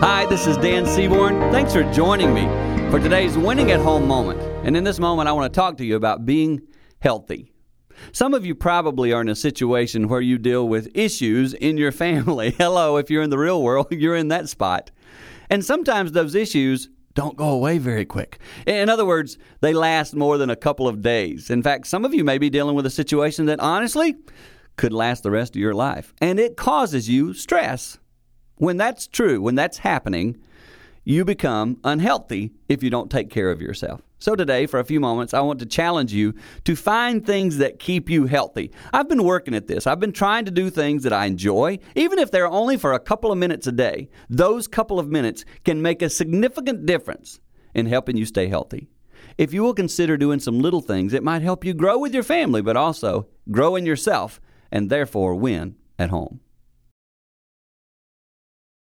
Hi, this is Dan Seaborn. Thanks for joining me for today's Winning at Home moment. And in this moment, I want to talk to you about being healthy. Some of you probably are in a situation where you deal with issues in your family. Hello, if you're in the real world, you're in that spot. And sometimes those issues don't go away very quick. In other words, they last more than a couple of days. In fact, some of you may be dealing with a situation that honestly could last the rest of your life, and it causes you stress. When that's true, when that's happening, you become unhealthy if you don't take care of yourself. So, today, for a few moments, I want to challenge you to find things that keep you healthy. I've been working at this. I've been trying to do things that I enjoy, even if they're only for a couple of minutes a day. Those couple of minutes can make a significant difference in helping you stay healthy. If you will consider doing some little things, it might help you grow with your family, but also grow in yourself and therefore win at home.